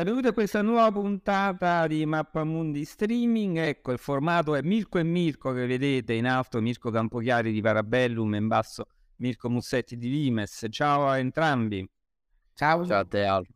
Benvenuti a questa nuova puntata di Mappamundi Streaming. Ecco, il formato è Mirko e Mirko che vedete in alto, Mirko Campochiari di Parabellum e in basso Mirko Mussetti di Limes. Ciao a entrambi. Ciao, ciao a te Al.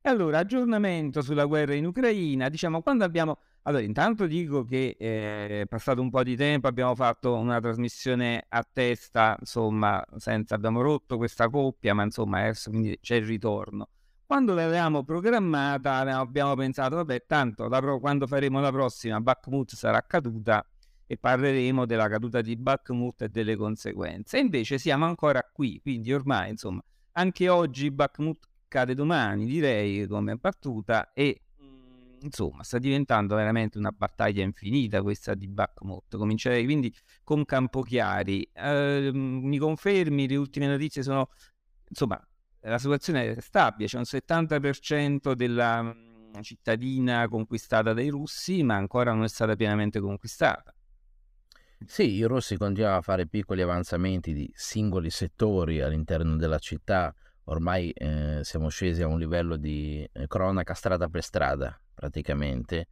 E allora, aggiornamento sulla guerra in Ucraina. Diciamo, quando abbiamo... Allora, intanto dico che eh, è passato un po' di tempo, abbiamo fatto una trasmissione a testa, insomma, senza... abbiamo rotto questa coppia, ma insomma, adesso quindi c'è il ritorno. Quando l'avevamo programmata abbiamo pensato, vabbè, tanto pro- quando faremo la prossima Bakhmut sarà caduta e parleremo della caduta di Bakhmut e delle conseguenze. Invece siamo ancora qui, quindi ormai, insomma, anche oggi Bakhmut cade domani, direi, come battuta e mm, insomma, sta diventando veramente una battaglia infinita questa di Bakhmut. Comincerei quindi con Campochiari. Eh, mi confermi, le ultime notizie sono, insomma, la situazione è stabile, c'è un 70% della mm, cittadina conquistata dai russi, ma ancora non è stata pienamente conquistata. Sì, i russi continuano a fare piccoli avanzamenti di singoli settori all'interno della città, ormai eh, siamo scesi a un livello di eh, cronaca strada per strada praticamente,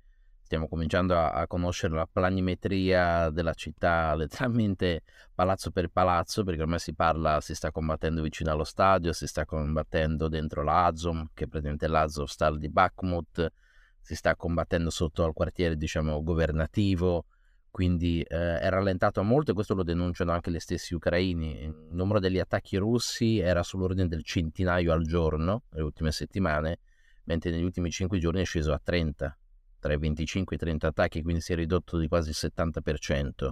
stiamo cominciando a, a, conoscere la planimetria della città letteralmente palazzo per palazzo, perché ormai si parla, si sta combattendo vicino allo stadio, si sta combattendo dentro la Azov, che è praticamente l'Azovstal di Bakhmut, si sta combattendo sotto al quartiere, diciamo, governativo, quindi eh, è rallentato molto e questo lo denunciano anche gli stessi ucraini. Il numero degli attacchi russi era sull'ordine del centinaio al giorno, le ultime settimane, mentre negli ultimi cinque giorni è sceso a 30 tra i 25 e i 30 attacchi, quindi si è ridotto di quasi il 70%.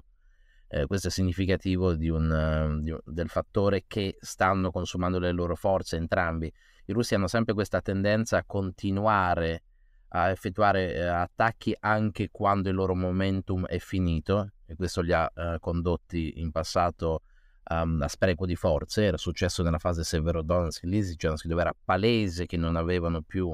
Eh, questo è significativo di un, di del fattore che stanno consumando le loro forze entrambi. I russi hanno sempre questa tendenza a continuare a effettuare eh, attacchi anche quando il loro momentum è finito e questo li ha eh, condotti in passato um, a spreco di forze. Era successo nella fase Severodonetsk e Lysychansk dove era palese che non avevano più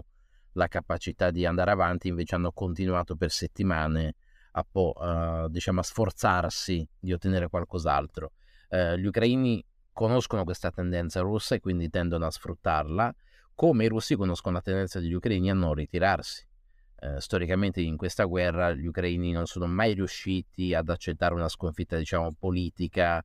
la capacità di andare avanti, invece hanno continuato per settimane a, po', uh, diciamo, a sforzarsi di ottenere qualcos'altro. Uh, gli ucraini conoscono questa tendenza russa e quindi tendono a sfruttarla, come i russi conoscono la tendenza degli ucraini a non ritirarsi. Uh, storicamente in questa guerra gli ucraini non sono mai riusciti ad accettare una sconfitta diciamo politica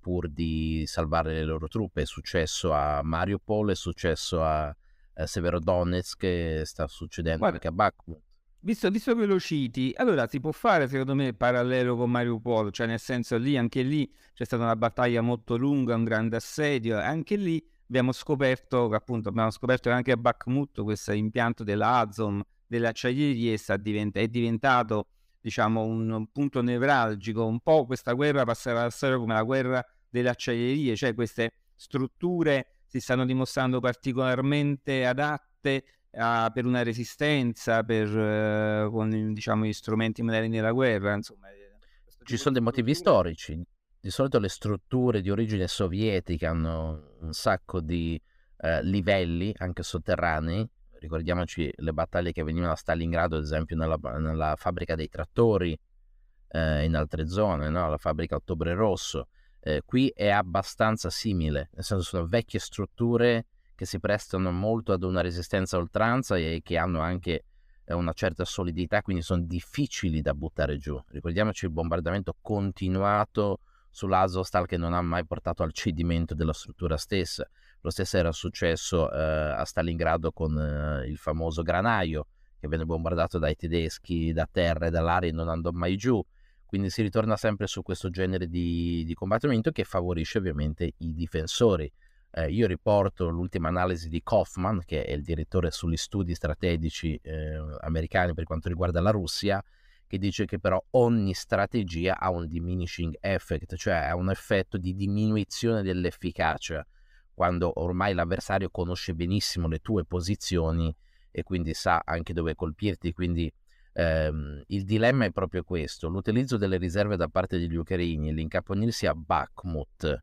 pur di salvare le loro truppe. È successo a Mariupol, è successo a, eh, Severodonetsk che sta succedendo Guarda, anche a Bakhmut. Visto, visto che lo citi, allora si può fare secondo me il parallelo con Mariupol, cioè nel senso lì, anche lì c'è stata una battaglia molto lunga, un grande assedio, anche lì abbiamo scoperto appunto abbiamo scoperto che anche a Bakhmut questo impianto della Azom, delle acciaierie diventa, è diventato diciamo un punto nevralgico, un po' questa guerra passerà alla storia come la guerra delle acciaierie, cioè queste strutture si stanno dimostrando particolarmente adatte a, per una resistenza, per, uh, con diciamo, gli strumenti moderni della guerra. Insomma, eh, Ci sono dei motivi storici. Di solito le strutture di origine sovietica hanno un sacco di uh, livelli, anche sotterranei. Ricordiamoci le battaglie che venivano a Stalingrado, ad esempio, nella, nella fabbrica dei trattori, uh, in altre zone, no? la fabbrica Ottobre Rosso eh, qui è abbastanza simile, nel senso sono vecchie strutture che si prestano molto ad una resistenza a oltranza e che hanno anche eh, una certa solidità, quindi sono difficili da buttare giù. Ricordiamoci il bombardamento continuato sull'Azostal che non ha mai portato al cedimento della struttura stessa. Lo stesso era successo eh, a Stalingrado con eh, il famoso granaio che venne bombardato dai tedeschi da terra e dall'aria e non andò mai giù. Quindi si ritorna sempre su questo genere di, di combattimento che favorisce ovviamente i difensori. Eh, io riporto l'ultima analisi di Kaufman, che è il direttore sugli studi strategici eh, americani per quanto riguarda la Russia, che dice che però ogni strategia ha un diminishing effect, cioè ha un effetto di diminuzione dell'efficacia, quando ormai l'avversario conosce benissimo le tue posizioni e quindi sa anche dove colpirti, quindi ehm, il dilemma è proprio questo, l'utilizzo delle riserve da parte degli ucraini e l'incaponirsi a Bakhmut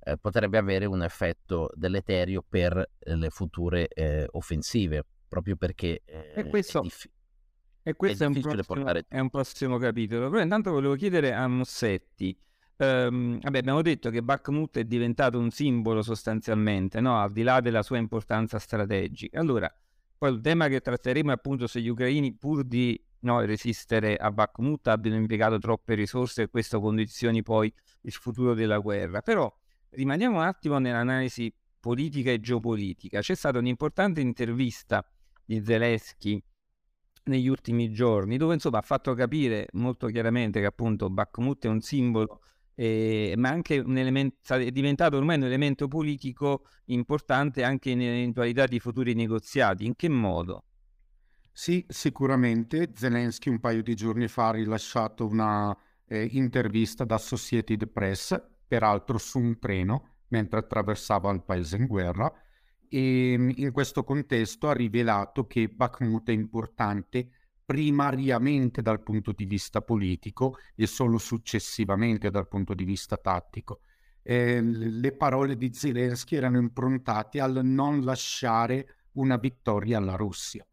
eh, potrebbe avere un effetto deleterio per eh, le future eh, offensive, proprio perché e questo, è, diffi- e questo è, è, un prossimo, portare... è, un prossimo, capitolo. Però intanto volevo chiedere a Mossetti, Um, vabbè, abbiamo detto che Bakhmut è diventato un simbolo sostanzialmente, no? al di là della sua importanza strategica. Allora, Poi il tema che tratteremo è appunto se gli ucraini, pur di no, resistere a Bakhmut, abbiano impiegato troppe risorse e questo condizioni poi il futuro della guerra. Però rimaniamo un attimo nell'analisi politica e geopolitica. C'è stata un'importante intervista di Zelensky negli ultimi giorni, dove insomma ha fatto capire molto chiaramente che appunto Bakhmut è un simbolo, eh, ma anche un elemento, è diventato ormai un elemento politico importante anche in eventualità di futuri negoziati. In che modo? Sì, sicuramente. Zelensky un paio di giorni fa ha rilasciato una eh, intervista da Associated Press, peraltro su un treno, mentre attraversava il paese in guerra, e ehm, in questo contesto ha rivelato che Bakhmut è importante primariamente dal punto di vista politico e solo successivamente dal punto di vista tattico. Eh, le parole di Zelensky erano improntate al non lasciare una vittoria alla Russia.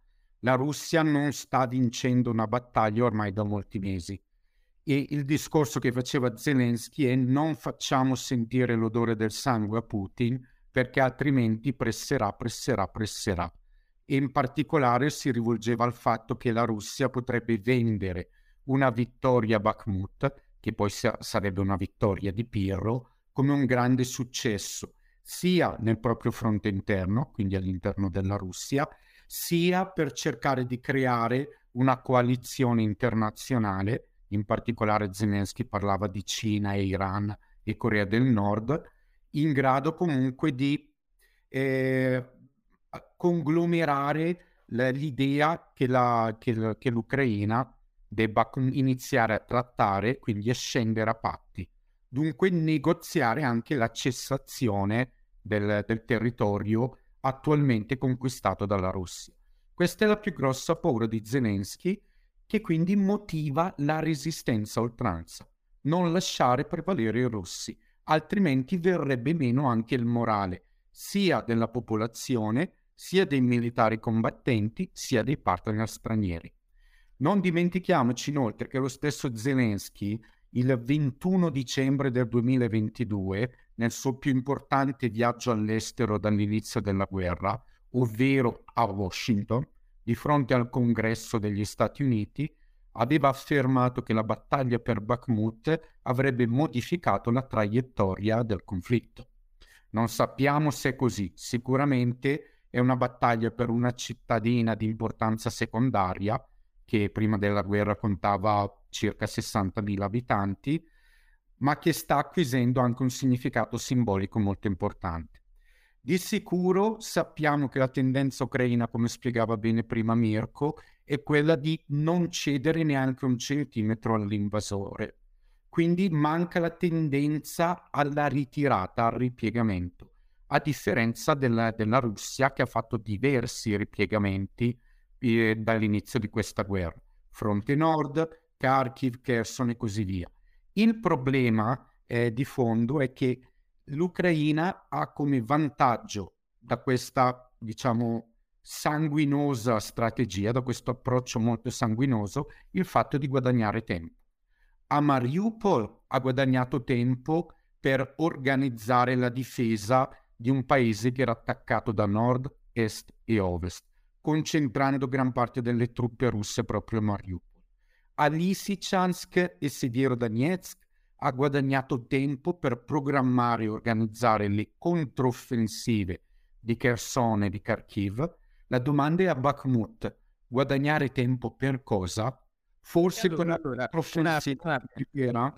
La Russia non sta vincendo una battaglia ormai da molti mesi e il discorso che faceva Zelensky è non facciamo sentire l'odore del sangue a Putin perché altrimenti presserà, presserà, presserà. E in particolare si rivolgeva al fatto che la Russia potrebbe vendere una vittoria a Bakhmut, che poi sa- sarebbe una vittoria di Pirro, come un grande successo, sia nel proprio fronte interno, quindi all'interno della Russia, sia per cercare di creare una coalizione internazionale, in particolare Zelensky parlava di Cina Iran e Corea del Nord, in grado comunque di eh, conglomerare l'idea che, la, che, che, l'Ucraina debba iniziare a trattare, quindi a scendere a patti. Dunque negoziare anche la cessazione del, del territorio attualmente conquistato dalla Russia. Questa è la più grossa paura di Zelensky, che quindi motiva la resistenza a oltranza. Non lasciare prevalere i russi altrimenti verrebbe meno anche il morale sia della popolazione, sia dei militari combattenti, sia dei partner stranieri. Non dimentichiamoci inoltre che lo stesso Zelensky il 21 dicembre del 2022, nel suo più importante viaggio all'estero dall'inizio della guerra, ovvero a Washington, di fronte al congresso degli Stati Uniti, aveva affermato che la battaglia per Bakhmut avrebbe modificato la traiettoria del conflitto. Non sappiamo se è così, sicuramente è una battaglia per una cittadina di importanza secondaria che prima della guerra contava circa 60.000 abitanti, ma che sta acquisendo anche un significato simbolico molto importante. Di sicuro sappiamo che la tendenza ucraina, come spiegava bene prima Mirko, è quella di non cedere neanche un centimetro all'invasore. Quindi manca la tendenza alla ritirata, al ripiegamento, a differenza della, della Russia che ha fatto diversi ripiegamenti eh, dall'inizio di questa guerra. Fronte Nord, Kharkiv, Kherson e così via. Il problema eh, di fondo è che l'Ucraina ha come vantaggio da questa, diciamo, sanguinosa strategia, da questo approccio molto sanguinoso, il fatto di guadagnare tempo. A Mariupol ha guadagnato tempo per organizzare la difesa di un paese che era attaccato da nord, est e ovest, concentrando gran parte delle truppe russe proprio a Mariupol. A Lysychansk e Severodonetsk ha guadagnato tempo per programmare e organizzare le controffensive di Kherson e di Kharkiv, la domanda è a Bakhmut, guadagnare tempo per cosa? Forse allora, con la allora, controffensiva era?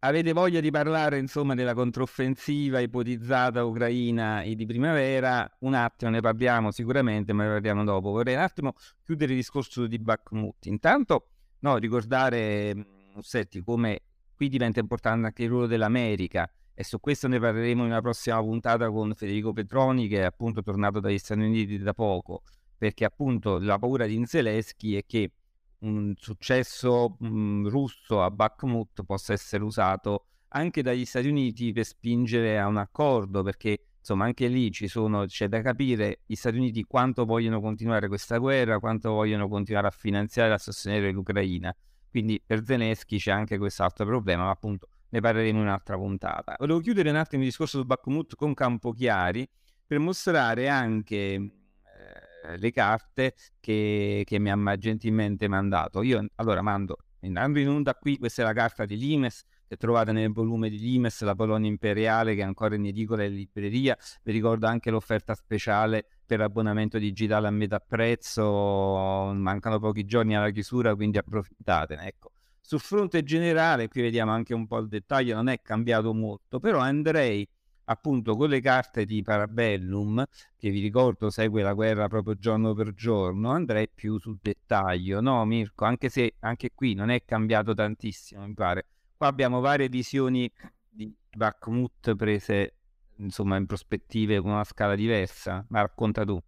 Avete voglia di parlare insomma della controffensiva ipotizzata ucraina e di primavera? Un attimo ne parliamo sicuramente, ma ne parliamo dopo. Vorrei un attimo chiudere il discorso di Bakhmut. Intanto, no, ricordare, Mussetti, come qui diventa importante anche il ruolo dell'America e su questo ne parleremo in una prossima puntata con Federico Petroni che è appunto tornato dagli Stati Uniti da poco perché appunto la paura di Zelensky è che un successo mh, russo a Bakhmut possa essere usato anche dagli Stati Uniti per spingere a un accordo perché insomma anche lì ci sono, c'è da capire gli Stati Uniti quanto vogliono continuare questa guerra, quanto vogliono continuare a finanziare e a sostenere l'Ucraina. Quindi per Zelensky c'è anche quest'altro problema, ma appunto ne parleremo in un'altra puntata. Volevo chiudere un attimo il discorso su Bakhmut con Campochiari per mostrare anche eh, le carte che, che mi ha gentilmente mandato. Io allora mando, andando in onda qui, questa è la carta di Limes, trovate nel volume di Limes, la Polonia Imperiale, che è ancora in edicola e in libreria. Vi ricordo anche l'offerta speciale per abbonamento digitale a metà prezzo, mancano pochi giorni alla chiusura, quindi approfittatene. Ecco. Sul fronte generale, qui vediamo anche un po' il dettaglio, non è cambiato molto, però andrei appunto con le carte di Parabellum, che vi ricordo segue la guerra proprio giorno per giorno, andrei più sul dettaglio, no Mirko? Anche se anche qui non è cambiato tantissimo, mi pare. Qua abbiamo varie visioni di Bakhmut prese insomma in prospettive con una scala diversa, ma racconta tu.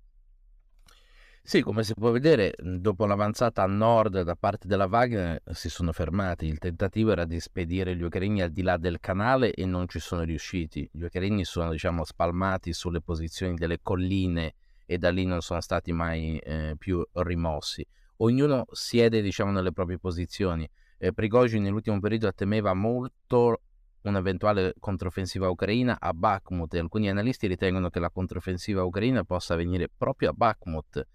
Sì, come si può vedere, dopo l'avanzata a nord da parte della Wagner si sono fermati. Il tentativo era di spedire gli ucraini al di là del canale e non ci sono riusciti. Gli ucraini sono, diciamo, spalmati sulle posizioni delle colline e da lì non sono stati mai eh, più rimossi. Ognuno siede, diciamo, nelle proprie posizioni. Eh, Prigozhin nell'ultimo periodo temeva molto un'eventuale controffensiva ucraina a Bakhmut e alcuni analisti ritengono che la controffensiva ucraina possa avvenire proprio a Bakhmut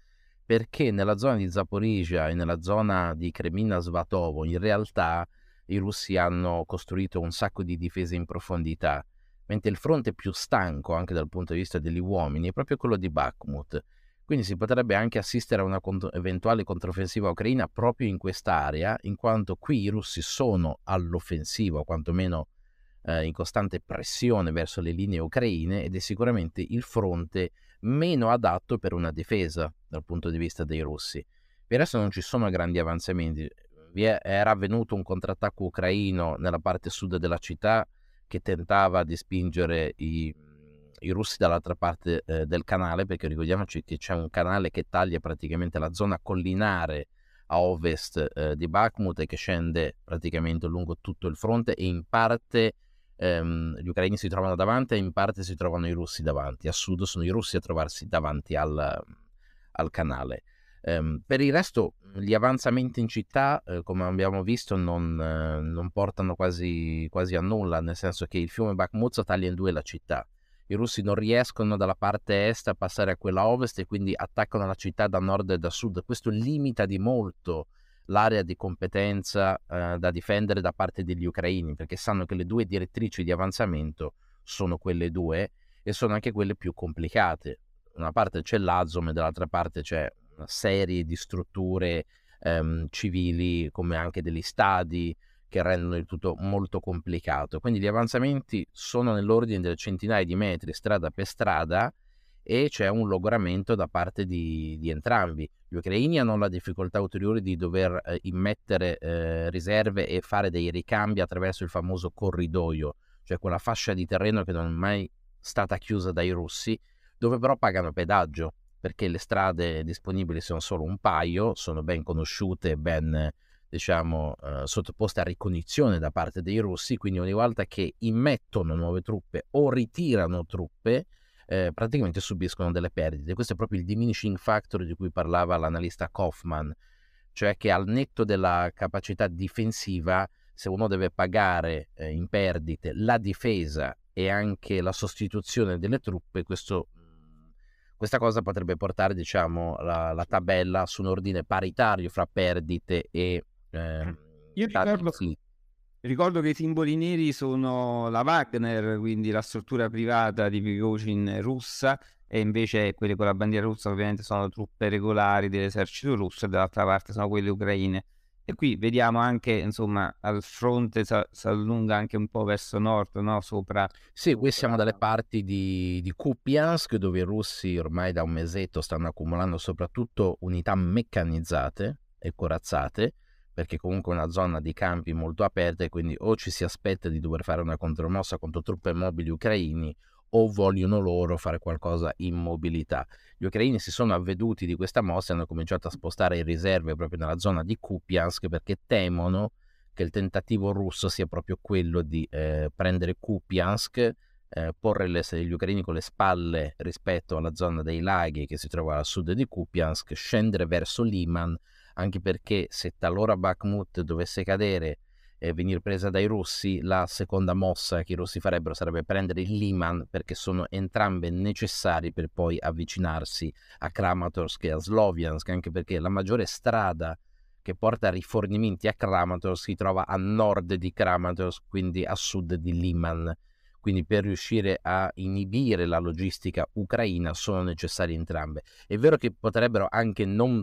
perché nella zona di Zaporizhia e nella zona di Kremina Svatovo in realtà i russi hanno costruito un sacco di difese in profondità, mentre il fronte più stanco anche dal punto di vista degli uomini è proprio quello di Bakhmut. Quindi si potrebbe anche assistere a una cont- eventuale controffensiva ucraina proprio in quest'area, in quanto qui i russi sono all'offensiva, o quantomeno eh, in costante pressione verso le linee ucraine ed è sicuramente il fronte meno adatto per una difesa dal punto di vista dei russi. Per adesso non ci sono grandi avanzamenti. Vi era avvenuto un contrattacco ucraino nella parte sud della città che tentava di spingere i, i russi dall'altra parte eh, del canale, perché ricordiamoci che c'è un canale che taglia praticamente la zona collinare a ovest eh, di Bakhmut e che scende praticamente lungo tutto il fronte e in parte ehm, gli ucraini si trovano davanti e in parte si trovano i russi davanti. A sud sono i russi a trovarsi davanti al, al canale. Um, per il resto, gli avanzamenti in città, eh, come abbiamo visto, non, eh, non portano quasi, quasi, a nulla, nel senso che il fiume Bakhmut taglia in due la città. I russi non riescono dalla parte est a passare a quella ovest e quindi attaccano la città da nord e da sud. Questo limita di molto l'area di competenza eh, da difendere da parte degli ucraini, perché sanno che le due direttrici di avanzamento sono quelle due e sono anche quelle più complicate. Da una parte c'è l'Azom e dall'altra parte c'è una serie di strutture ehm, civili come anche degli stadi che rendono il tutto molto complicato. Quindi gli avanzamenti sono nell'ordine delle centinaia di metri strada per strada e c'è un logoramento da parte di, di entrambi. Gli ucraini hanno la difficoltà ulteriore di dover eh, immettere eh, riserve e fare dei ricambi attraverso il famoso corridoio, cioè quella fascia di terreno che non è mai stata chiusa dai russi, dove però pagano pedaggio, perché le strade disponibili sono solo un paio, sono ben conosciute, ben diciamo eh, sottoposte a ricognizione da parte dei russi, quindi ogni volta che immettono nuove truppe o ritirano truppe, eh, praticamente subiscono delle perdite. Questo è proprio il diminishing factor di cui parlava l'analista Kaufman, cioè che al netto della capacità difensiva, se uno deve pagare eh, in perdite la difesa e anche la sostituzione delle truppe, questo, questa cosa potrebbe portare diciamo, la, la, tabella su un ordine paritario fra perdite e... Eh, Io ricordo, Ricordo che i simboli neri sono la Wagner, quindi la struttura privata di Prigozhin russa, e invece quelle con la bandiera russa ovviamente sono truppe regolari dell'esercito russo e dall'altra parte sono quelle ucraine. E qui vediamo anche, insomma, al fronte si allunga anche un po' verso nord, no? Sopra. Sì, qui siamo dalle parti di, di Kupiansk, dove i russi ormai da un mesetto stanno accumulando soprattutto unità meccanizzate e corazzate perché comunque è una zona di campi molto aperta e quindi o ci si aspetta di dover fare una contromossa contro truppe mobili ucraini o vogliono loro fare qualcosa in mobilità. Gli ucraini si sono avveduti di questa mossa e hanno cominciato a spostare riserve proprio nella zona di Kupiansk perché temono che il tentativo russo sia proprio quello di eh, prendere Kupiansk, eh, porre le, gli ucraini con le spalle rispetto alla zona dei laghi che si trova a sud di Kupiansk, scendere verso Liman anche perché se talora Bakhmut dovesse cadere eh, venire presa dai russi, la seconda mossa che i russi farebbero sarebbe prendere il Liman perché sono entrambe necessari per poi avvicinarsi a Kramatorsk e a Sloviansk, anche perché la maggiore strada che porta rifornimenti a Kramatorsk si trova a nord di Kramatorsk, quindi a sud di Liman. Quindi per riuscire a inibire la logistica ucraina sono necessarie entrambe. È vero che potrebbero anche non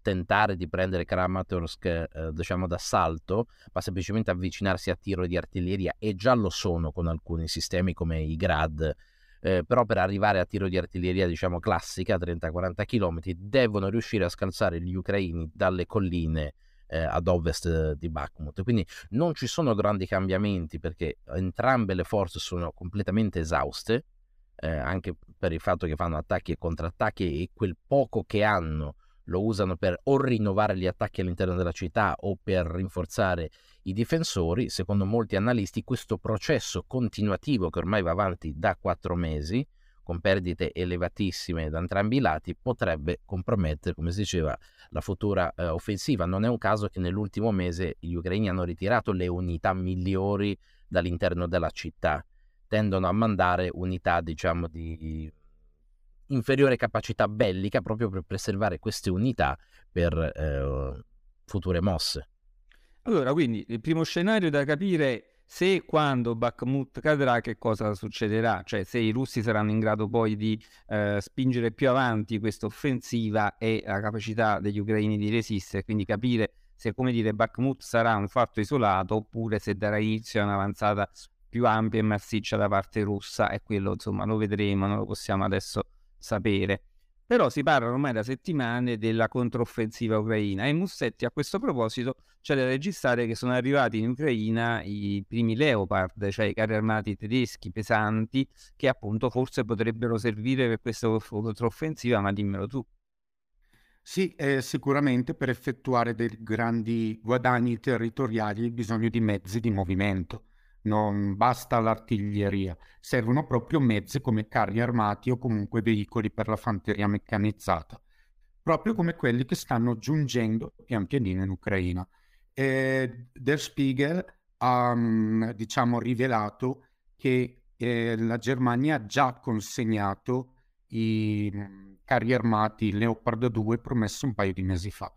tentare di prendere Kramatorsk eh, diciamo d'assalto, ma semplicemente avvicinarsi a tiro di artiglieria e già lo sono con alcuni sistemi come i Grad. Eh, però per arrivare a tiro di artiglieria diciamo classica 30-40 km devono riuscire a scalzare gli ucraini dalle colline eh, ad ovest di Bakhmut quindi non ci sono grandi cambiamenti perché entrambe le forze sono completamente esauste eh, anche per il fatto che fanno attacchi e contrattacchi e quel poco che hanno lo usano per o rinnovare gli attacchi all'interno della città o per rinforzare i difensori, secondo molti analisti questo processo continuativo che ormai va avanti da quattro mesi, con perdite elevatissime da entrambi i lati, potrebbe compromettere, come si diceva, la futura eh, offensiva. Non è un caso che nell'ultimo mese gli ucraini hanno ritirato le unità migliori dall'interno della città, tendono a mandare unità, diciamo, di inferiore capacità bellica proprio per preservare queste unità per eh, future mosse. Allora, quindi il primo scenario da capire se e quando Bakhmut cadrà, che cosa succederà? Cioè se i russi saranno in grado poi di eh, spingere più avanti questa offensiva e la capacità degli ucraini di resistere, quindi capire se, come dire, Bakhmut sarà un fatto isolato oppure se darà inizio a un'avanzata più ampia e massiccia da parte russa e quello, insomma, lo vedremo, non lo possiamo adesso sapere. Però si parla ormai da settimane della controffensiva ucraina e Mussetti a questo proposito c'è da registrare che sono arrivati in Ucraina i primi Leopard, cioè i carri armati tedeschi pesanti che appunto forse potrebbero servire per questa controffensiva, ma dimmelo tu. Sì, eh, sicuramente per effettuare dei grandi guadagni territoriali hai bisogno di mezzi di movimento non basta l'artiglieria, servono proprio mezzi come carri armati o comunque veicoli per la fanteria meccanizzata, proprio come quelli che stanno giungendo pian pianino in Ucraina. E Der Spiegel ha mm, diciamo, rivelato che eh, la Germania ha già consegnato i mm, carri armati Leopard 2 promessi un paio di mesi fa,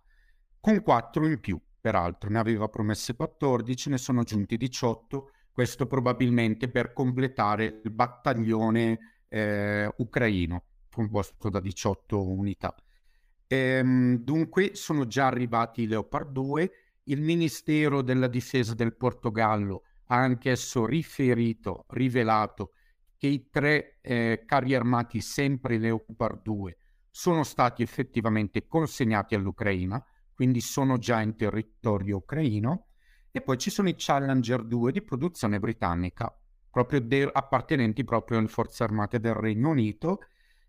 con 4 in più, peraltro ne aveva promesse 14, ne sono giunti 18 questo probabilmente per completare il battaglione eh, ucraino composto da 18 unità. Ehm, dunque sono già arrivati i Leopard 2, il Ministero della Difesa del Portogallo ha anch'esso riferito, rivelato che i tre eh, carri armati sempre Leopard 2 sono stati effettivamente consegnati all'Ucraina, quindi sono già in territorio ucraino e poi ci sono i Challenger 2 di produzione britannica, proprio de- appartenenti proprio alle forze armate del Regno Unito,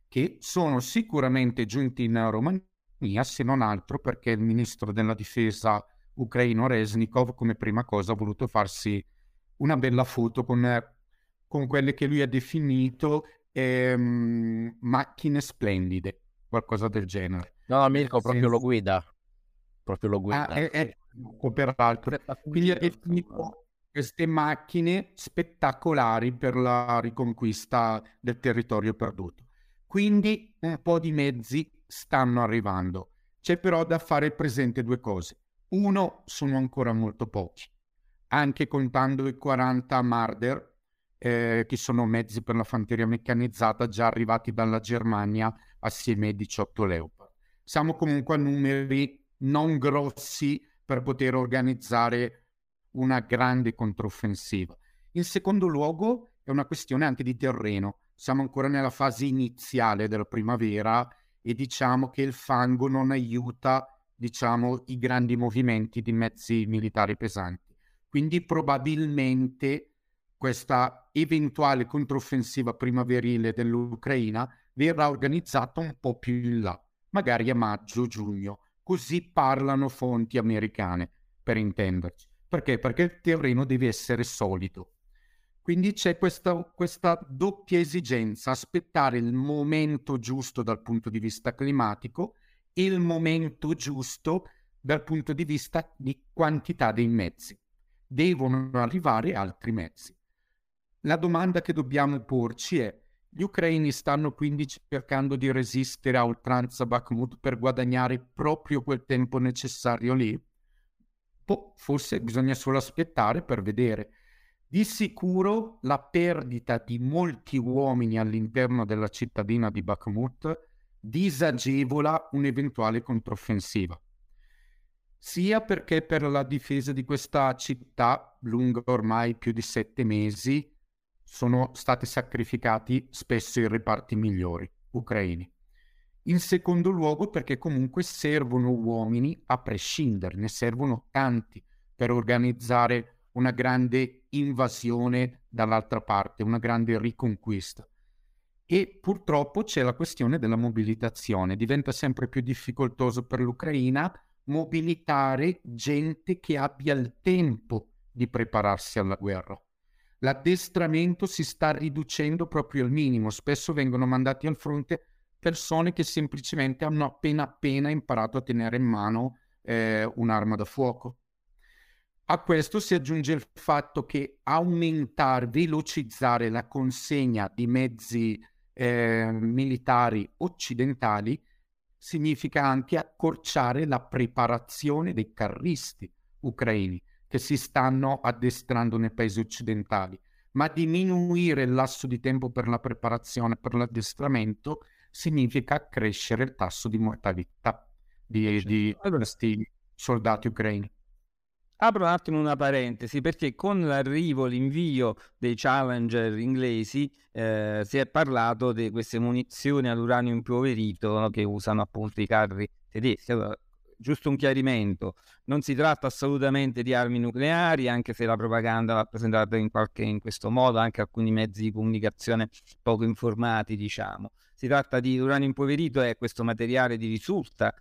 che sono sicuramente giunti in Romania, se non altro perché il ministro della difesa ucraino Resnikov come prima cosa ha voluto farsi una bella foto con, con quelle che lui ha definito ehm, macchine splendide, qualcosa del genere. No, Mirko proprio Senza... lo guida. Proprio lo guida. Ah, è, è, peraltro. Quindi ha definito queste macchine spettacolari per la riconquista del territorio perduto. Quindi un po' di mezzi stanno arrivando. C'è però da fare presente due cose. Uno, sono ancora molto pochi, anche contando i 40 Marder, eh, che sono mezzi per la fanteria meccanizzata già arrivati dalla Germania assieme ai 18 Leopard. Siamo comunque a numeri non grossi per poter organizzare una grande controffensiva. In secondo luogo è una questione anche di terreno. Siamo ancora nella fase iniziale della primavera e diciamo che il fango non aiuta diciamo, i grandi movimenti di mezzi militari pesanti. Quindi probabilmente questa eventuale controffensiva primaverile dell'Ucraina verrà organizzata un po' più in là, magari a maggio-giugno, Così parlano fonti americane, per intenderci. Perché? Perché il terreno deve essere solido. Quindi c'è questa, questa, doppia esigenza, aspettare il momento giusto dal punto di vista climatico e il momento giusto dal punto di vista di quantità dei mezzi. devono arrivare altri mezzi. La domanda che dobbiamo porci è, gli ucraini stanno quindi cercando di resistere a oltranza Bakhmut per guadagnare proprio quel tempo necessario lì? Boh, forse bisogna solo aspettare per vedere. Di sicuro la perdita di molti uomini all'interno della cittadina di Bakhmut disagevola un'eventuale controffensiva sia perché per la difesa di questa città, lunga ormai più di sette mesi, sono stati sacrificati spesso i reparti migliori ucraini. In secondo luogo perché comunque servono uomini a prescindere, ne servono tanti per organizzare una grande invasione dall'altra parte, una grande riconquista. E purtroppo c'è la questione della mobilitazione, diventa sempre più difficoltoso per l'Ucraina mobilitare gente che abbia il tempo di prepararsi alla guerra. L'addestramento si sta riducendo proprio al minimo, spesso vengono mandati al fronte persone che semplicemente hanno appena appena imparato a tenere in mano eh, un'arma da fuoco. A questo si aggiunge il fatto che aumentare, velocizzare la consegna di mezzi eh, militari occidentali significa anche accorciare la preparazione dei carristi ucraini che si stanno addestrando nei paesi occidentali, ma diminuire il lasso di tempo per la preparazione, per l'addestramento, significa accrescere il tasso di mortalità di, di questi soldati ucraini. Apro un attimo una parentesi perché con l'arrivo, l'invio dei Challenger inglesi eh, si è parlato di queste munizioni all'uranio impoverito no, che usano appunto i carri tedeschi. Allora, giusto un chiarimento, non si tratta assolutamente di armi nucleari, anche se la propaganda l'ha presentata in, qualche, in questo modo, anche alcuni mezzi di comunicazione poco informati, diciamo. Si tratta di uranio impoverito, è questo materiale di risulta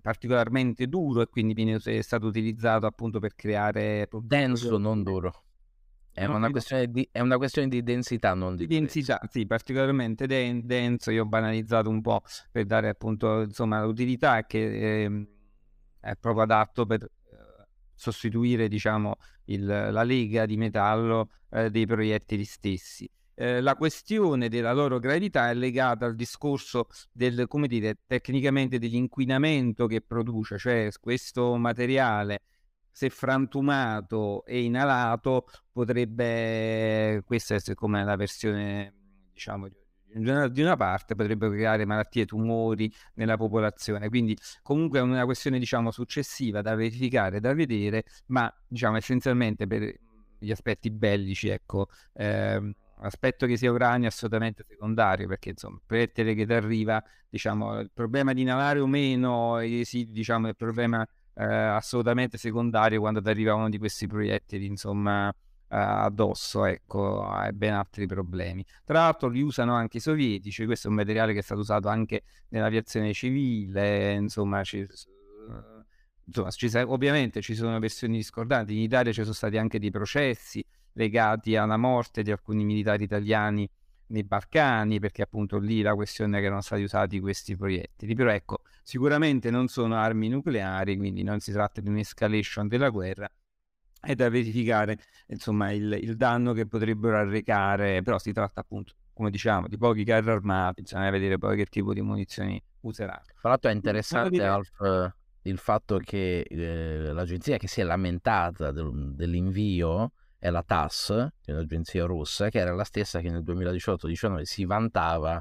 particolarmente duro e quindi viene, è stato utilizzato appunto per creare... Denso, non duro. È una, di, è una, questione di, densità, non di, densità. Sì, particolarmente den- denso. Io ho banalizzato un po' per dare appunto insomma l'utilità che eh, è proprio adatto per eh, sostituire diciamo il, la lega di metallo eh, dei proiettili stessi. Eh, la questione della loro gravità è legata al discorso del, come dire, tecnicamente dell'inquinamento che produce, cioè questo materiale se frantumato e inalato potrebbe, questa è come la versione diciamo di una parte potrebbe creare malattie, tumori nella popolazione. Quindi comunque è una questione diciamo successiva da verificare, da vedere, ma diciamo essenzialmente per gli aspetti bellici, ecco, ehm, aspetto che sia uranio è assolutamente secondario perché insomma il proiettile che ti arriva diciamo il problema di inalare o meno sì, diciamo il problema eh, assolutamente secondario quando ti arriva uno di questi proiettili insomma eh, addosso ecco hai ben altri problemi tra l'altro li usano anche i sovietici questo è un materiale che è stato usato anche nell'aviazione civile insomma ci, insomma, ci, ovviamente ci sono versioni discordanti in Italia ci sono stati anche dei processi legati alla morte di alcuni militari italiani nei Balcani, perché appunto lì la questione è che erano stati usati questi proiettili. Però ecco, sicuramente non sono armi nucleari, quindi non si tratta di un'escalation della guerra. È da verificare insomma il, il danno che potrebbero arrecare, però si tratta appunto, come diciamo, di pochi carri armati, bisogna vedere poi che tipo di munizioni useranno. Tra l'altro è interessante Alf, il fatto che eh, l'agenzia che si è lamentata del, dell'invio è la TASS, che è un'agenzia russa, che era la stessa che nel 2018-19 si vantava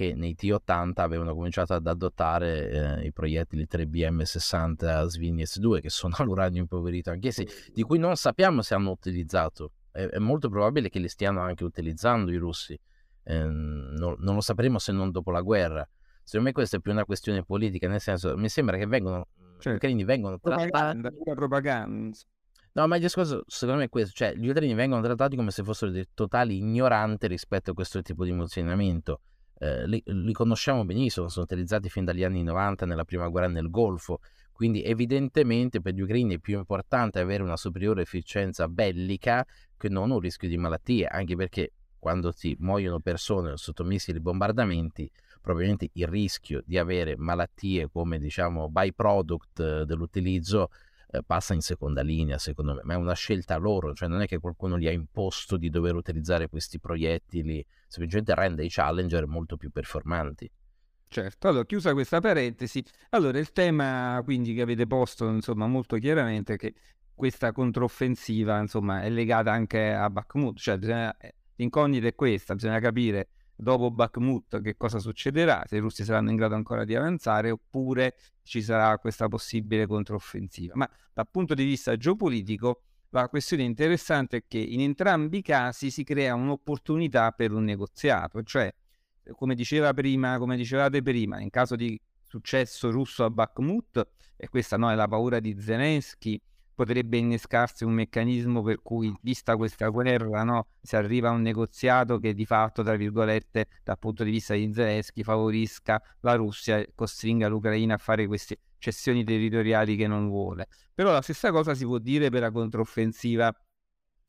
che nei T-80 avevano cominciato ad adottare eh, i proiettili 3BM60 Svignez 2 che sono all'uranio impoverito anch'essi, di cui non sappiamo se hanno utilizzato. È, è molto probabile che li stiano anche utilizzando i russi. Eh, non, non, lo sapremo se non dopo la guerra. Secondo me questa è più una questione politica, nel senso, mi sembra che vengono, cioè, gli ucraini vengono trattati... propaganda. No, ma il discorso secondo me è questo, cioè gli ucraini vengono trattati come se fossero dei totali ignoranti rispetto a questo tipo di emozionamento. Eh, li, li, conosciamo benissimo, sono utilizzati fin dagli anni 90 nella prima guerra nel Golfo, quindi evidentemente per gli ucraini è più importante avere una superiore efficienza bellica che non un rischio di malattie, anche perché quando ti muoiono persone sotto missili bombardamenti, probabilmente il rischio di avere malattie come diciamo byproduct dell'utilizzo eh, passa in seconda linea, secondo me, ma è una scelta loro, cioè non è che qualcuno gli ha imposto di dover utilizzare questi proiettili, semplicemente rende i Challenger molto più performanti. Certo, allora chiusa questa parentesi, allora il tema quindi che avete posto insomma molto chiaramente è che questa controffensiva insomma è legata anche a Bakhmut, cioè bisogna, eh, l'incognita è questa, bisogna capire dopo Bakhmut che cosa succederà, se i russi saranno in grado ancora di avanzare oppure ci sarà questa possibile controffensiva. Ma dal punto di vista geopolitico la questione interessante è che in entrambi i casi si crea un'opportunità per un negoziato, cioè come diceva prima, come dicevate prima, in caso di successo russo a Bakhmut, e questa no, è la paura di Zelensky, potrebbe innescarsi un meccanismo per cui, vista questa guerra, no, si arriva a un negoziato che di fatto, tra virgolette, dal punto di vista di Zelensky, favorisca la Russia e costringa l'Ucraina a fare queste cessioni territoriali che non vuole. Però la stessa cosa si può dire per la controffensiva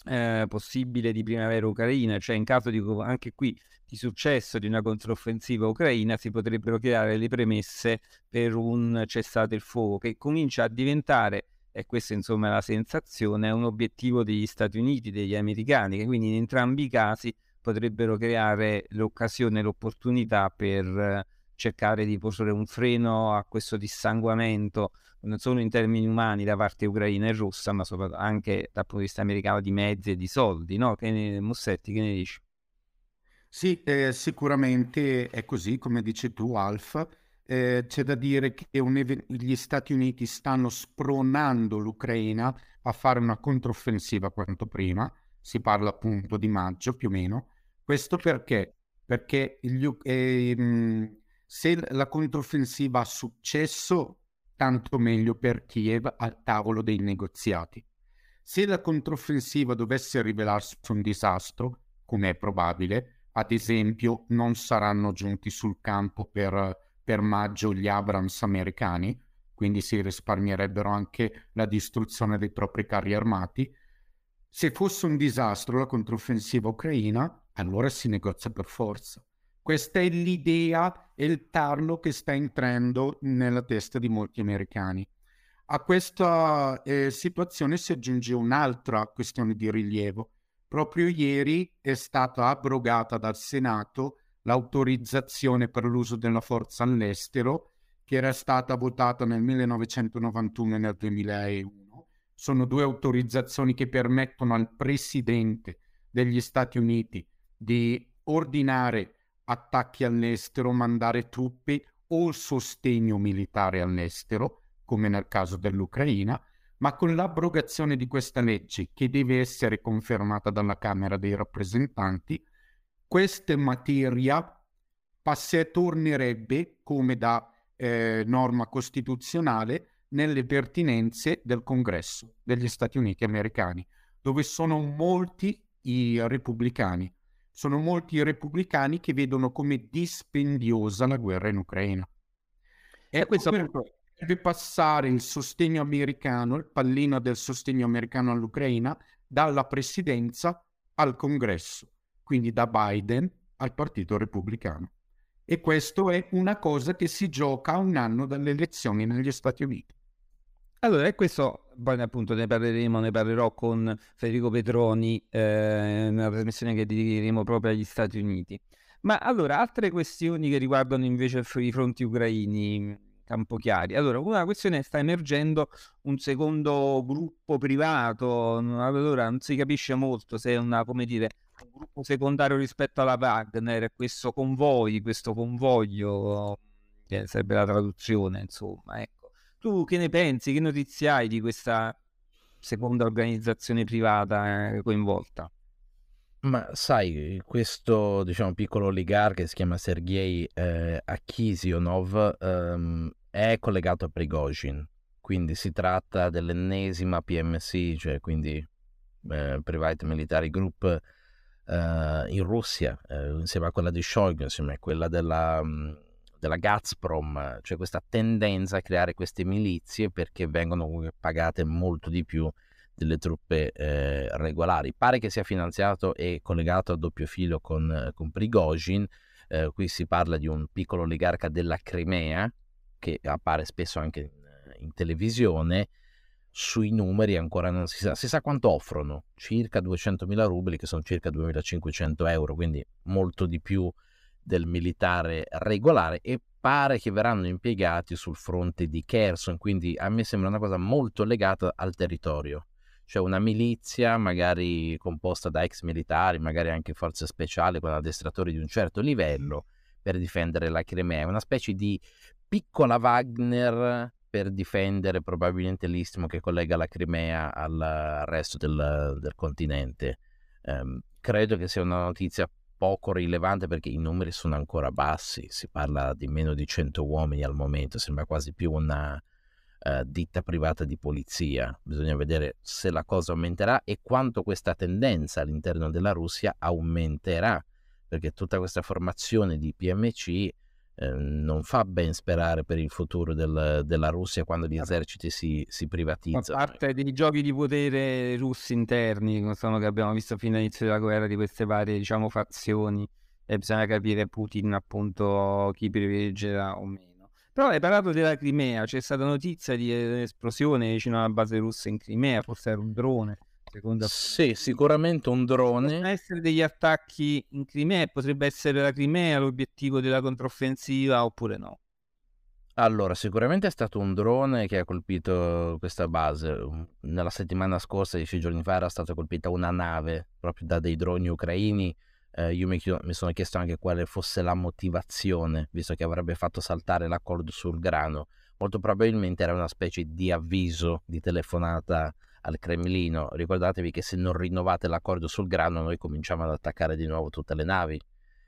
eh, possibile di primavera ucraina, cioè in caso di anche qui di successo di una controffensiva ucraina si potrebbero creare le premesse per un cessate il fuoco che comincia a diventare e questa insomma è la sensazione, è un obiettivo degli Stati Uniti, degli americani, che quindi in entrambi i casi potrebbero creare l'occasione, l'opportunità per eh, cercare di porre un freno a questo dissanguamento, non solo in termini umani da parte ucraina e russa, ma anche dal punto di vista americano di mezzi e di soldi, no? Che ne, Mussetti, che ne dici? Sì, eh, sicuramente è così, come dici tu, Alfa. Eh, c'è da dire che ev- gli Stati Uniti stanno spronando l'Ucraina a fare una controffensiva quanto prima, si parla appunto di maggio più o meno. Questo perché? Perché gli, eh, se la controffensiva ha successo, tanto meglio per Kiev al tavolo dei negoziati. Se la controffensiva dovesse rivelarsi un disastro, come è probabile, ad esempio non saranno giunti sul campo per per maggio gli Abrams americani, quindi si risparmierebbero anche la distruzione dei propri carri armati. Se fosse un disastro la controffensiva ucraina, allora si negozia per forza. Questa è l'idea e il tarlo che sta entrando nella testa di molti americani. A questa eh, situazione si aggiunge un'altra questione di rilievo. Proprio ieri è stata abrogata dal Senato l'autorizzazione per l'uso della forza all'estero, che era stata votata nel 1991 e nel 2001. Sono due autorizzazioni che permettono al Presidente degli Stati Uniti di ordinare attacchi all'estero, mandare truppe o sostegno militare all'estero, come nel caso dell'Ucraina, ma con l'abrogazione di questa legge, che deve essere confermata dalla Camera dei rappresentanti, questa materia passe, tornerebbe come da eh, norma costituzionale nelle pertinenze del Congresso degli Stati Uniti americani, dove sono molti i repubblicani. Sono molti i repubblicani che vedono come dispendiosa la guerra in Ucraina. E questo deve passare il sostegno americano, il pallino del sostegno americano all'Ucraina, dalla presidenza al Congresso quindi da Biden al Partito Repubblicano. E questo è una cosa che si gioca a un anno dalle elezioni negli Stati Uniti. Allora, e questo poi appunto ne parleremo, ne parlerò con Federico Petroni eh, nella trasmissione che dedicheremo proprio agli Stati Uniti. Ma allora, altre questioni che riguardano invece i fronti ucraini, campo chiari. Allora, una questione sta emergendo un secondo gruppo privato, allora non si capisce molto se è una, come dire, un gruppo secondario rispetto alla Wagner, questo convoglio, questo convoglio, che sarebbe la traduzione, insomma, ecco. Tu che ne pensi? Che notizie hai di questa seconda organizzazione privata eh, coinvolta? Ma sai, questo diciamo piccolo oligarca che si chiama Sergei eh, Akisionov ehm, è collegato a Prigozhin, quindi si tratta dell'ennesima PMC, cioè quindi eh, Private Military Group eh, in Russia, eh, insieme a quella di Shoigu, insieme a quella della, mm, della Gazprom, c'è questa tendenza a creare queste milizie perché vengono pagate molto di più delle truppe eh, regolari. Pare che sia finanziato e collegato a doppio filo con, con Prigozhin. Eh, qui si parla di un piccolo oligarca della Crimea che appare spesso anche in, in televisione sui numeri ancora non si sa. Si sa quanto offrono, circa 200.000 rubli, che sono circa 2.500 euro, quindi molto di più del militare regolare e pare che verranno impiegati sul fronte di Kherson, quindi a me sembra una cosa molto legata al territorio. Cioè una milizia magari composta da ex militari, magari anche forze speciali con addestratori di un certo livello per difendere la Crimea, una specie di piccola Wagner per difendere probabilmente l'istmo che collega la Crimea al resto del, del continente. Um, credo che sia una notizia poco rilevante perché i numeri sono ancora bassi, si parla di meno di 100 uomini al momento, sembra quasi più una uh, ditta privata di polizia. Bisogna vedere se la cosa aumenterà e quanto questa tendenza all'interno della Russia aumenterà, perché tutta questa formazione di PMC non fa ben sperare per il futuro del, della Russia quando gli eserciti si, si privatizzano. A parte dei giochi di potere russi interni insomma, che abbiamo visto fino all'inizio della guerra di queste varie diciamo, fazioni e bisogna capire Putin appunto chi privilegerà o meno. Però hai parlato della Crimea, c'è stata notizia di esplosione vicino alla base russa in Crimea, forse era un drone. Seconda... Sì, sicuramente un drone. Possono essere degli attacchi in Crimea, potrebbe essere la Crimea l'obiettivo della controffensiva oppure no? Allora, sicuramente è stato un drone che ha colpito questa base. Nella settimana scorsa, dieci giorni fa, era stata colpita una nave proprio da dei droni ucraini. Eh, io mi, mi, sono chiesto anche quale fosse la motivazione, visto che avrebbe fatto saltare l'accordo sul grano. Molto probabilmente era una specie di avviso di telefonata al Cremlino. Ricordatevi che se non rinnovate l'accordo sul grano noi cominciamo ad attaccare di nuovo tutte le navi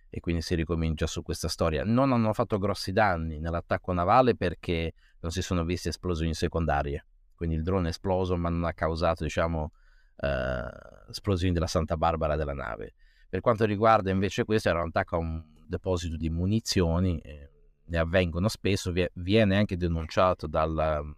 e quindi si ricomincia su questa storia. Non hanno fatto grossi danni nell'attacco navale perché non si sono visti esplosioni secondarie. Quindi il drone è esploso ma non ha causato diciamo eh, esplosioni della Santa Barbara della nave. Per quanto riguarda invece questo era un attacco a un deposito di munizioni, eh, ne avvengono spesso, viene anche denunciato dal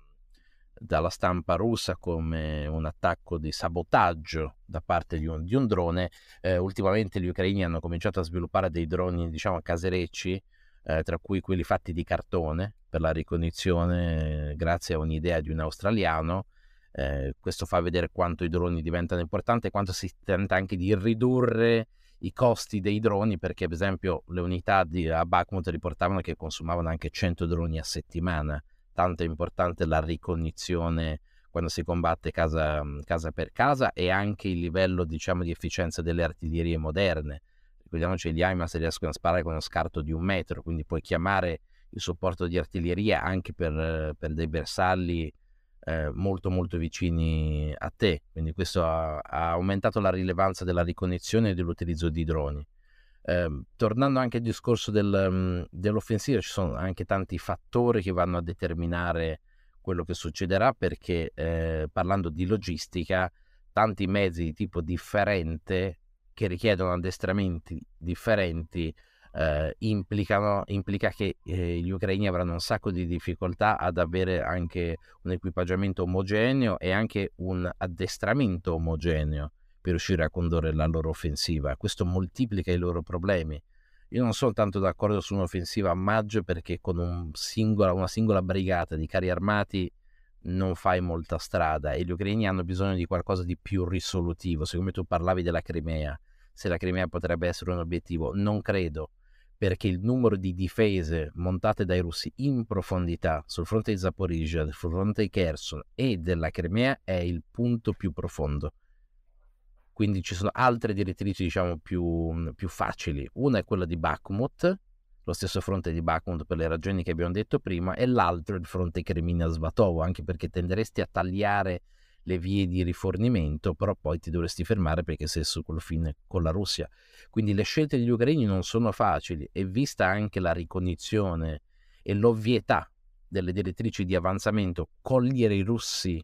dalla stampa russa come un attacco di sabotaggio da parte di un, di un drone. Eh, ultimamente gli ucraini hanno cominciato a sviluppare dei droni, diciamo, caserecci, eh, tra cui quelli fatti di cartone per la ricognizione, eh, grazie a un'idea di un australiano. Eh, questo fa vedere quanto i droni diventano importanti e quanto si tenta anche di ridurre i costi dei droni perché ad esempio le unità di, a Bakhmut riportavano che consumavano anche 100 droni a settimana tanto è importante la ricognizione quando si combatte casa, casa, per casa e anche il livello diciamo, di efficienza delle artiglierie moderne. Ricordiamoci gli HIMARS riescono a sparare con uno scarto di un metro, quindi puoi chiamare il supporto di artiglieria anche per, per dei bersaglio eh, molto molto vicini a te. Quindi questo ha, ha aumentato la rilevanza della ricognizione e dell'utilizzo di droni. Eh, tornando anche al discorso del, mm, dell'offensiva, ci sono anche tanti fattori che vanno a determinare quello che succederà perché eh, parlando di logistica, tanti mezzi di tipo differente che richiedono addestramenti differenti eh, implica che eh, gli ucraini avranno un sacco di difficoltà ad avere anche un equipaggiamento omogeneo e anche un addestramento omogeneo per riuscire a condurre la loro offensiva. Questo moltiplica i loro problemi. Io non sono tanto d'accordo su un'offensiva a maggio perché con un singola, una singola brigata di carri armati non fai molta strada e gli ucraini hanno bisogno di qualcosa di più risolutivo. Siccome tu parlavi della Crimea, se la Crimea potrebbe essere un obiettivo, non credo, perché il numero di difese montate dai russi in profondità sul fronte di Zaporizhia, sul fronte di Kherson e della Crimea è il punto più profondo quindi ci sono altre direttrici diciamo più, mhmm, più facili. Una è quella di Bakhmut, lo stesso fronte di Bakhmut per le ragioni che abbiamo detto prima, e l'altro è il fronte Kremina-Svatovo, anche perché tenderesti a tagliare le vie di rifornimento, però poi ti dovresti fermare perché sei sul confine con la Russia. Quindi le scelte degli ucraini non sono facili e vista anche la ricognizione e l'ovvietà delle direttrici di avanzamento, cogliere i russi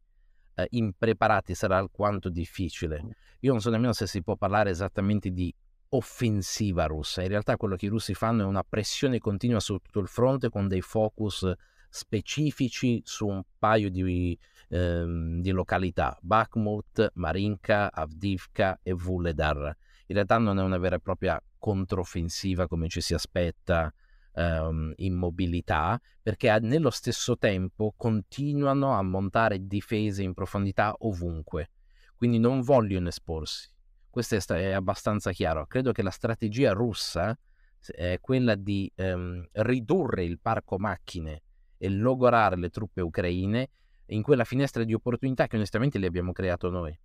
eh, impreparati sarà alquanto difficile. Io non so nemmeno se si può parlare esattamente di offensiva russa. In realtà quello che i russi fanno è una pressione continua su tutto il fronte con dei focus specifici su un paio di, ehm, di località, Bakhmut, Marinka, Avdivka e Vuledar. In realtà non è una vera e propria controffensiva come ci si aspetta ehm, immobilità, perché nello stesso tempo continuano a montare difese in profondità ovunque, quindi non vogliono esporsi. Questo è, è abbastanza chiaro. Credo che la strategia russa è quella di ehm, ridurre il parco macchine e logorare le truppe ucraine in quella finestra di opportunità che onestamente le abbiamo creato noi.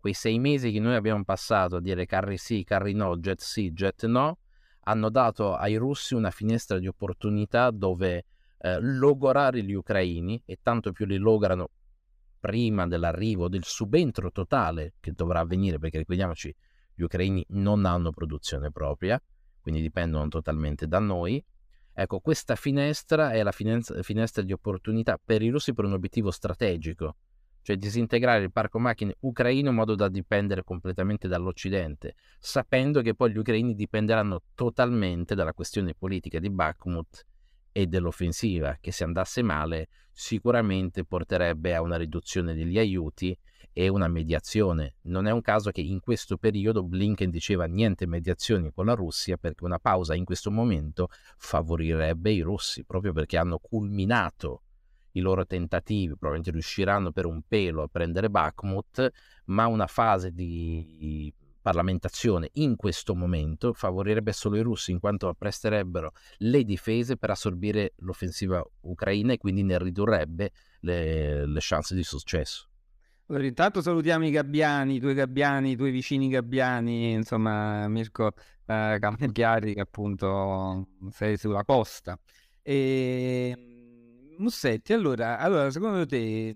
Quei sei mesi che noi abbiamo passato a dire carri sì, carri no, jet sì, jet no, hanno dato ai russi una finestra di opportunità dove eh, logorare gli ucraini e tanto più li lograno prima dell'arrivo del subentro totale che dovrà avvenire perché ricordiamoci gli ucraini non hanno produzione propria quindi dipendono totalmente da noi. Ecco questa finestra è la finestra di opportunità per i russi per un obiettivo strategico cioè disintegrare il parco macchine ucraino in modo da dipendere completamente dall'Occidente, sapendo che poi gli ucraini dipenderanno totalmente dalla questione politica di Bakhmut e dell'offensiva, che se andasse male sicuramente porterebbe a una riduzione degli aiuti e una mediazione. Non è un caso che in questo periodo Blinken diceva niente mediazioni con la Russia perché una pausa in questo momento favorirebbe i russi, proprio perché hanno culminato i loro tentativi, probabilmente riusciranno per un pelo a prendere Bakhmut, ma una fase di parlamentazione in questo momento favorirebbe solo i russi in quanto appresterebbero le difese per assorbire l'offensiva ucraina e quindi ne ridurrebbe le, le chance di successo. Allora, intanto salutiamo i gabbiani, i tuoi gabbiani, i tuoi vicini gabbiani, insomma Mirko eh, Campiari che appunto sei sulla costa. E ehm, Mussetti, allora, allora, secondo te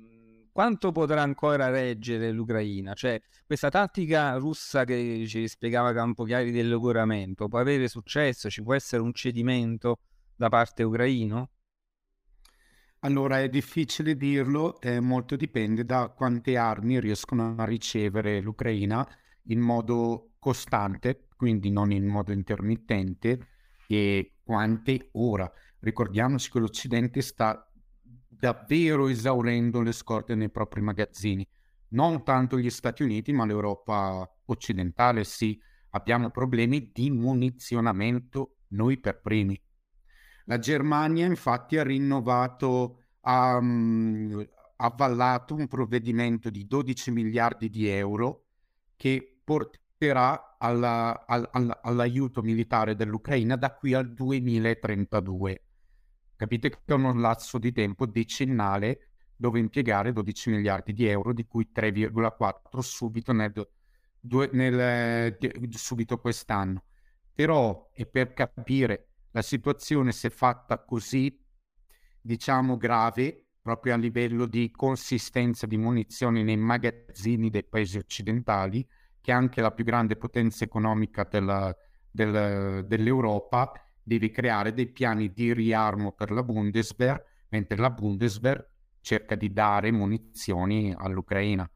quanto potrà ancora reggere l'Ucraina? Cioè, questa tattica russa che ci spiegava Campochiari del logoramento può avere successo? Ci può essere un cedimento da parte ucraino? Allora, è difficile dirlo, eh, molto dipende da quante armi riescono a ricevere l'Ucraina in modo costante, quindi non in modo intermittente, e quante ora. Ricordiamoci che l'Occidente sta davvero esaurendo le scorte nei propri magazzini. Non tanto gli Stati Uniti, ma l'Europa occidentale, sì. Abbiamo problemi di munizionamento noi per primi. La Germania infatti ha rinnovato, ha um, avallato un provvedimento di 12 miliardi di euro che porterà alla, all, all, all'aiuto militare dell'Ucraina da qui al 2032. Capite che è uno lasso di tempo decennale dove impiegare 12 miliardi di euro, di cui 3,4 subito, nel, due, nel, subito quest'anno. Però, e per capire la situazione si è fatta così, diciamo, grave, proprio a livello di consistenza di munizioni nei magazzini dei paesi occidentali, che è anche la più grande potenza economica della, del, dell'Europa, devi creare dei piani di riarmo per la Bundeswehr, mentre la Bundeswehr cerca di dare munizioni all'Ucraina.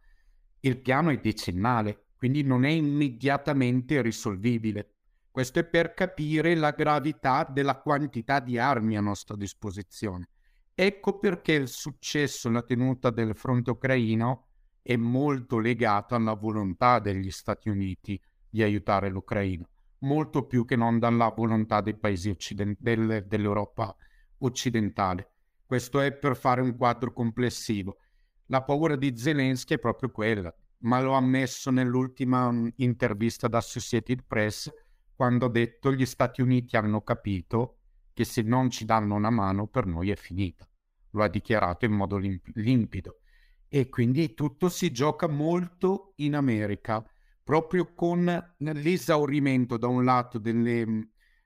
Il piano è decennale, quindi non è immediatamente risolvibile. Questo è per capire la gravità della quantità di armi a nostra disposizione. Ecco perché il successo la tenuta del fronte ucraino è molto legato alla volontà degli Stati Uniti di aiutare l'Ucraina molto più che non dalla volontà dei paesi occident- del, dell'Europa occidentale. Questo è per fare un quadro complessivo. La paura di Zelensky è proprio quella, ma l'ho ammesso nell'ultima mm, intervista da Associated Press quando ha detto gli Stati Uniti hanno capito che se non ci danno una mano per noi è finita. Lo ha dichiarato in modo limp- limpido. E quindi tutto si gioca molto in America proprio con l'esaurimento da un lato delle mm,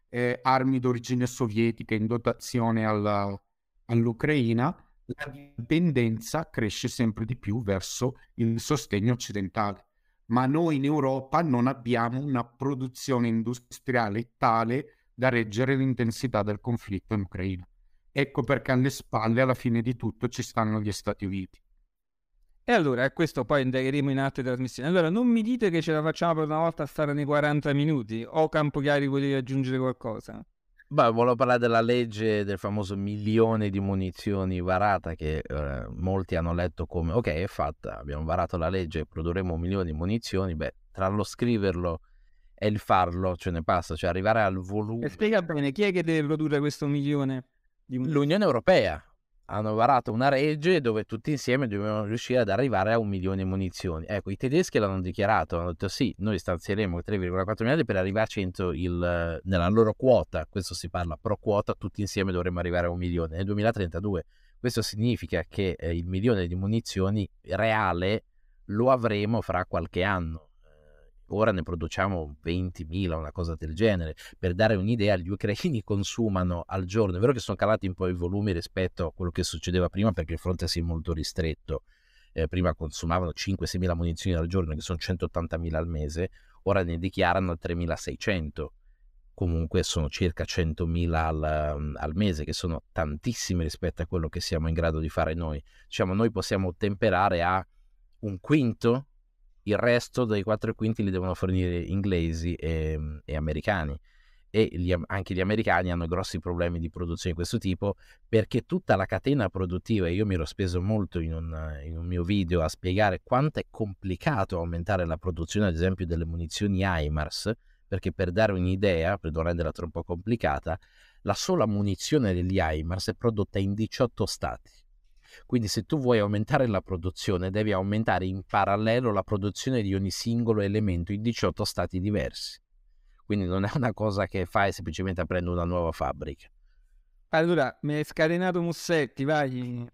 eh, armi d'origine sovietica in dotazione alla, all'Ucraina, la dipendenza cresce sempre di più verso il sostegno occidentale. Ma noi in Europa non abbiamo una produzione industriale tale da reggere l'intensità del conflitto in Ucraina. Ecco perché alle spalle, alla fine di tutto, ci stanno gli Stati Uniti. E allora, a questo poi andremo in altre trasmissioni. Allora, non mi dite che ce la facciamo per una volta a stare nei 40 minuti o Campochiari volevi aggiungere qualcosa? Beh, volevo parlare della legge del famoso milione di munizioni varata che eh, molti hanno letto come ok, è fatta, abbiamo varato la legge, produrremo un milione di munizioni. Beh, tra lo scriverlo è il farlo, ce ne passa, cioè arrivare al volume. E spiega bene, chi è che deve produrre questo milione di L'Unione Europea. Hanno varato una legge dove tutti insieme dovevano riuscire ad arrivare a un milione di munizioni. Ecco, i tedeschi l'hanno dichiarato, hanno detto sì, noi stanzieremo 3,4 miliardi per arrivare a 100 il, nella loro quota, questo si parla pro quota, tutti insieme dovremmo arrivare a un milione nel 2032. Questo significa che eh, il milione di munizioni reale lo avremo fra qualche anno ora ne produciamo 20.000, una cosa del genere. Per dare un'idea, gli ucraini consumano al giorno, è vero che sono calati un po' i volumi rispetto a quello che succedeva prima perché il fronte si è molto ristretto. Eh, prima consumavano 5-6.000 munizioni al giorno, che sono 180.000 al mese, ora ne dichiarano 3.600. Comunque sono circa 100.000 al, al mese, che sono tantissime rispetto a quello che siamo in grado di fare noi. Diciamo, noi possiamo temperare a un quinto il resto dei quattro quinti li devono fornire inglesi e, e americani. E gli, anche gli americani hanno grossi problemi di produzione di questo tipo perché tutta la catena produttiva, io mi ero speso molto in un, in un, mio video a spiegare quanto è complicato aumentare la produzione ad esempio delle munizioni HIMARS perché per dare un'idea, per non renderla troppo complicata, la sola munizione degli HIMARS è prodotta in 18 stati quindi se tu vuoi aumentare la produzione, devi aumentare in parallelo la produzione di ogni singolo elemento in 18 stati diversi. Quindi non è una cosa che fai semplicemente aprendo una nuova fabbrica. Allora, mi hai scatenato Mussetti, vai.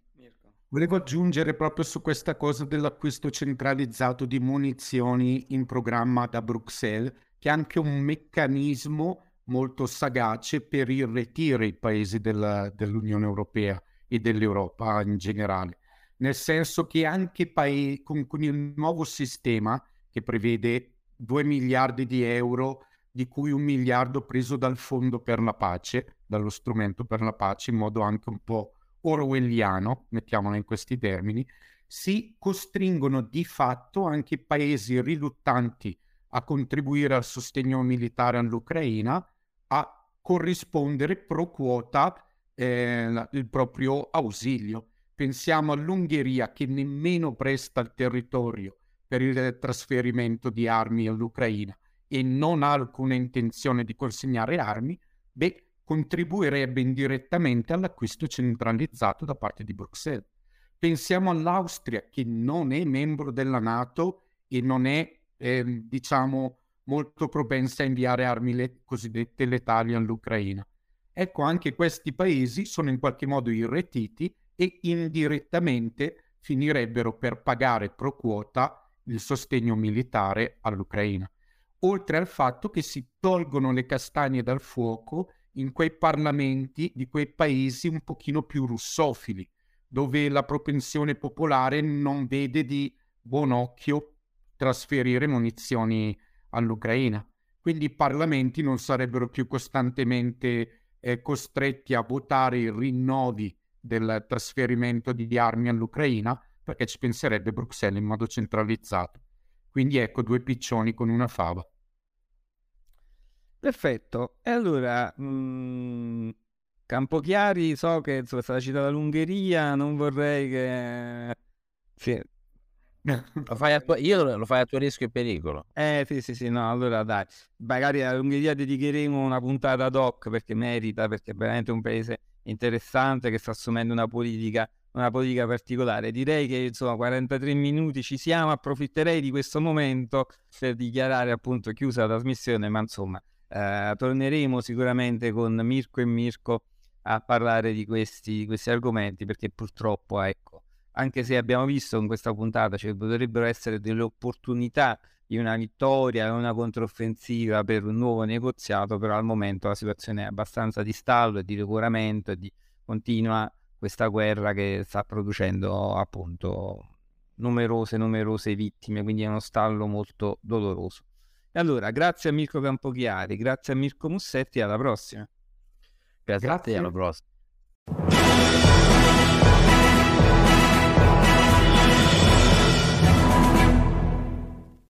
Volevo aggiungere proprio su questa cosa dell'acquisto centralizzato di munizioni in programma da Bruxelles, che è anche un meccanismo molto sagace per irretire i paesi della, dell'Unione Europea e dell'Europa in generale, nel senso che anche paesi, con, con il nuovo sistema che prevede 2 miliardi di euro, di cui un miliardo preso dal Fondo per la Pace, dallo strumento per la pace, in modo anche un po' orwelliano, mettiamola in questi termini, si costringono di fatto anche paesi riluttanti a contribuire al sostegno militare all'Ucraina a corrispondere pro quota eh, il proprio ausilio. Pensiamo all'Ungheria che nemmeno presta il territorio per il trasferimento di armi all'Ucraina e non ha alcuna intenzione di consegnare armi, beh, contribuirebbe indirettamente all'acquisto centralizzato da parte di Bruxelles. Pensiamo all'Austria che non è membro della Nato e non è, eh, diciamo, molto propensa a inviare armi le- cosiddette letali all'Ucraina. Ecco, anche questi paesi sono in qualche modo irretiti e indirettamente finirebbero per pagare pro quota il sostegno militare all'Ucraina. Oltre al fatto che si tolgono le castagne dal fuoco in quei parlamenti di quei paesi un pochino più russofili, dove la propensione popolare non vede di buon occhio trasferire munizioni all'Ucraina. Quindi i parlamenti non sarebbero più costantemente eh, costretti a votare i rinnovi del trasferimento di armi all'Ucraina perché ci penserebbe Bruxelles in modo centralizzato. Quindi ecco due piccioni con una fava. Perfetto. E allora, mh, mm, Campochiari, so che insomma, è stata citata l'Ungheria, non vorrei che... Sì, lo fai a tua, io lo fai a tuo rischio e pericolo. Eh sì, sì, sì, no, allora dai, magari all'Ungheria dedicheremo una puntata ad hoc perché merita, perché è veramente un paese interessante che sta assumendo una politica, una politica particolare. Direi che insomma 43 minuti ci siamo, approfitterei di questo momento per dichiarare appunto chiusa la trasmissione, ma insomma eh, torneremo sicuramente con Mirko e Mirko a parlare di questi, di questi argomenti perché purtroppo ecco anche se abbiamo visto in questa puntata ci cioè, potrebbero essere delle opportunità di una vittoria e una controffensiva per un nuovo negoziato, però al momento la situazione è abbastanza di stallo e di regolamento e di continua questa guerra che sta producendo appunto numerose, numerose vittime, quindi è uno stallo molto doloroso. E allora, grazie a Mirko Campochiari, grazie a Mirko Mussetti, alla prossima. Grazie, grazie. alla prossima.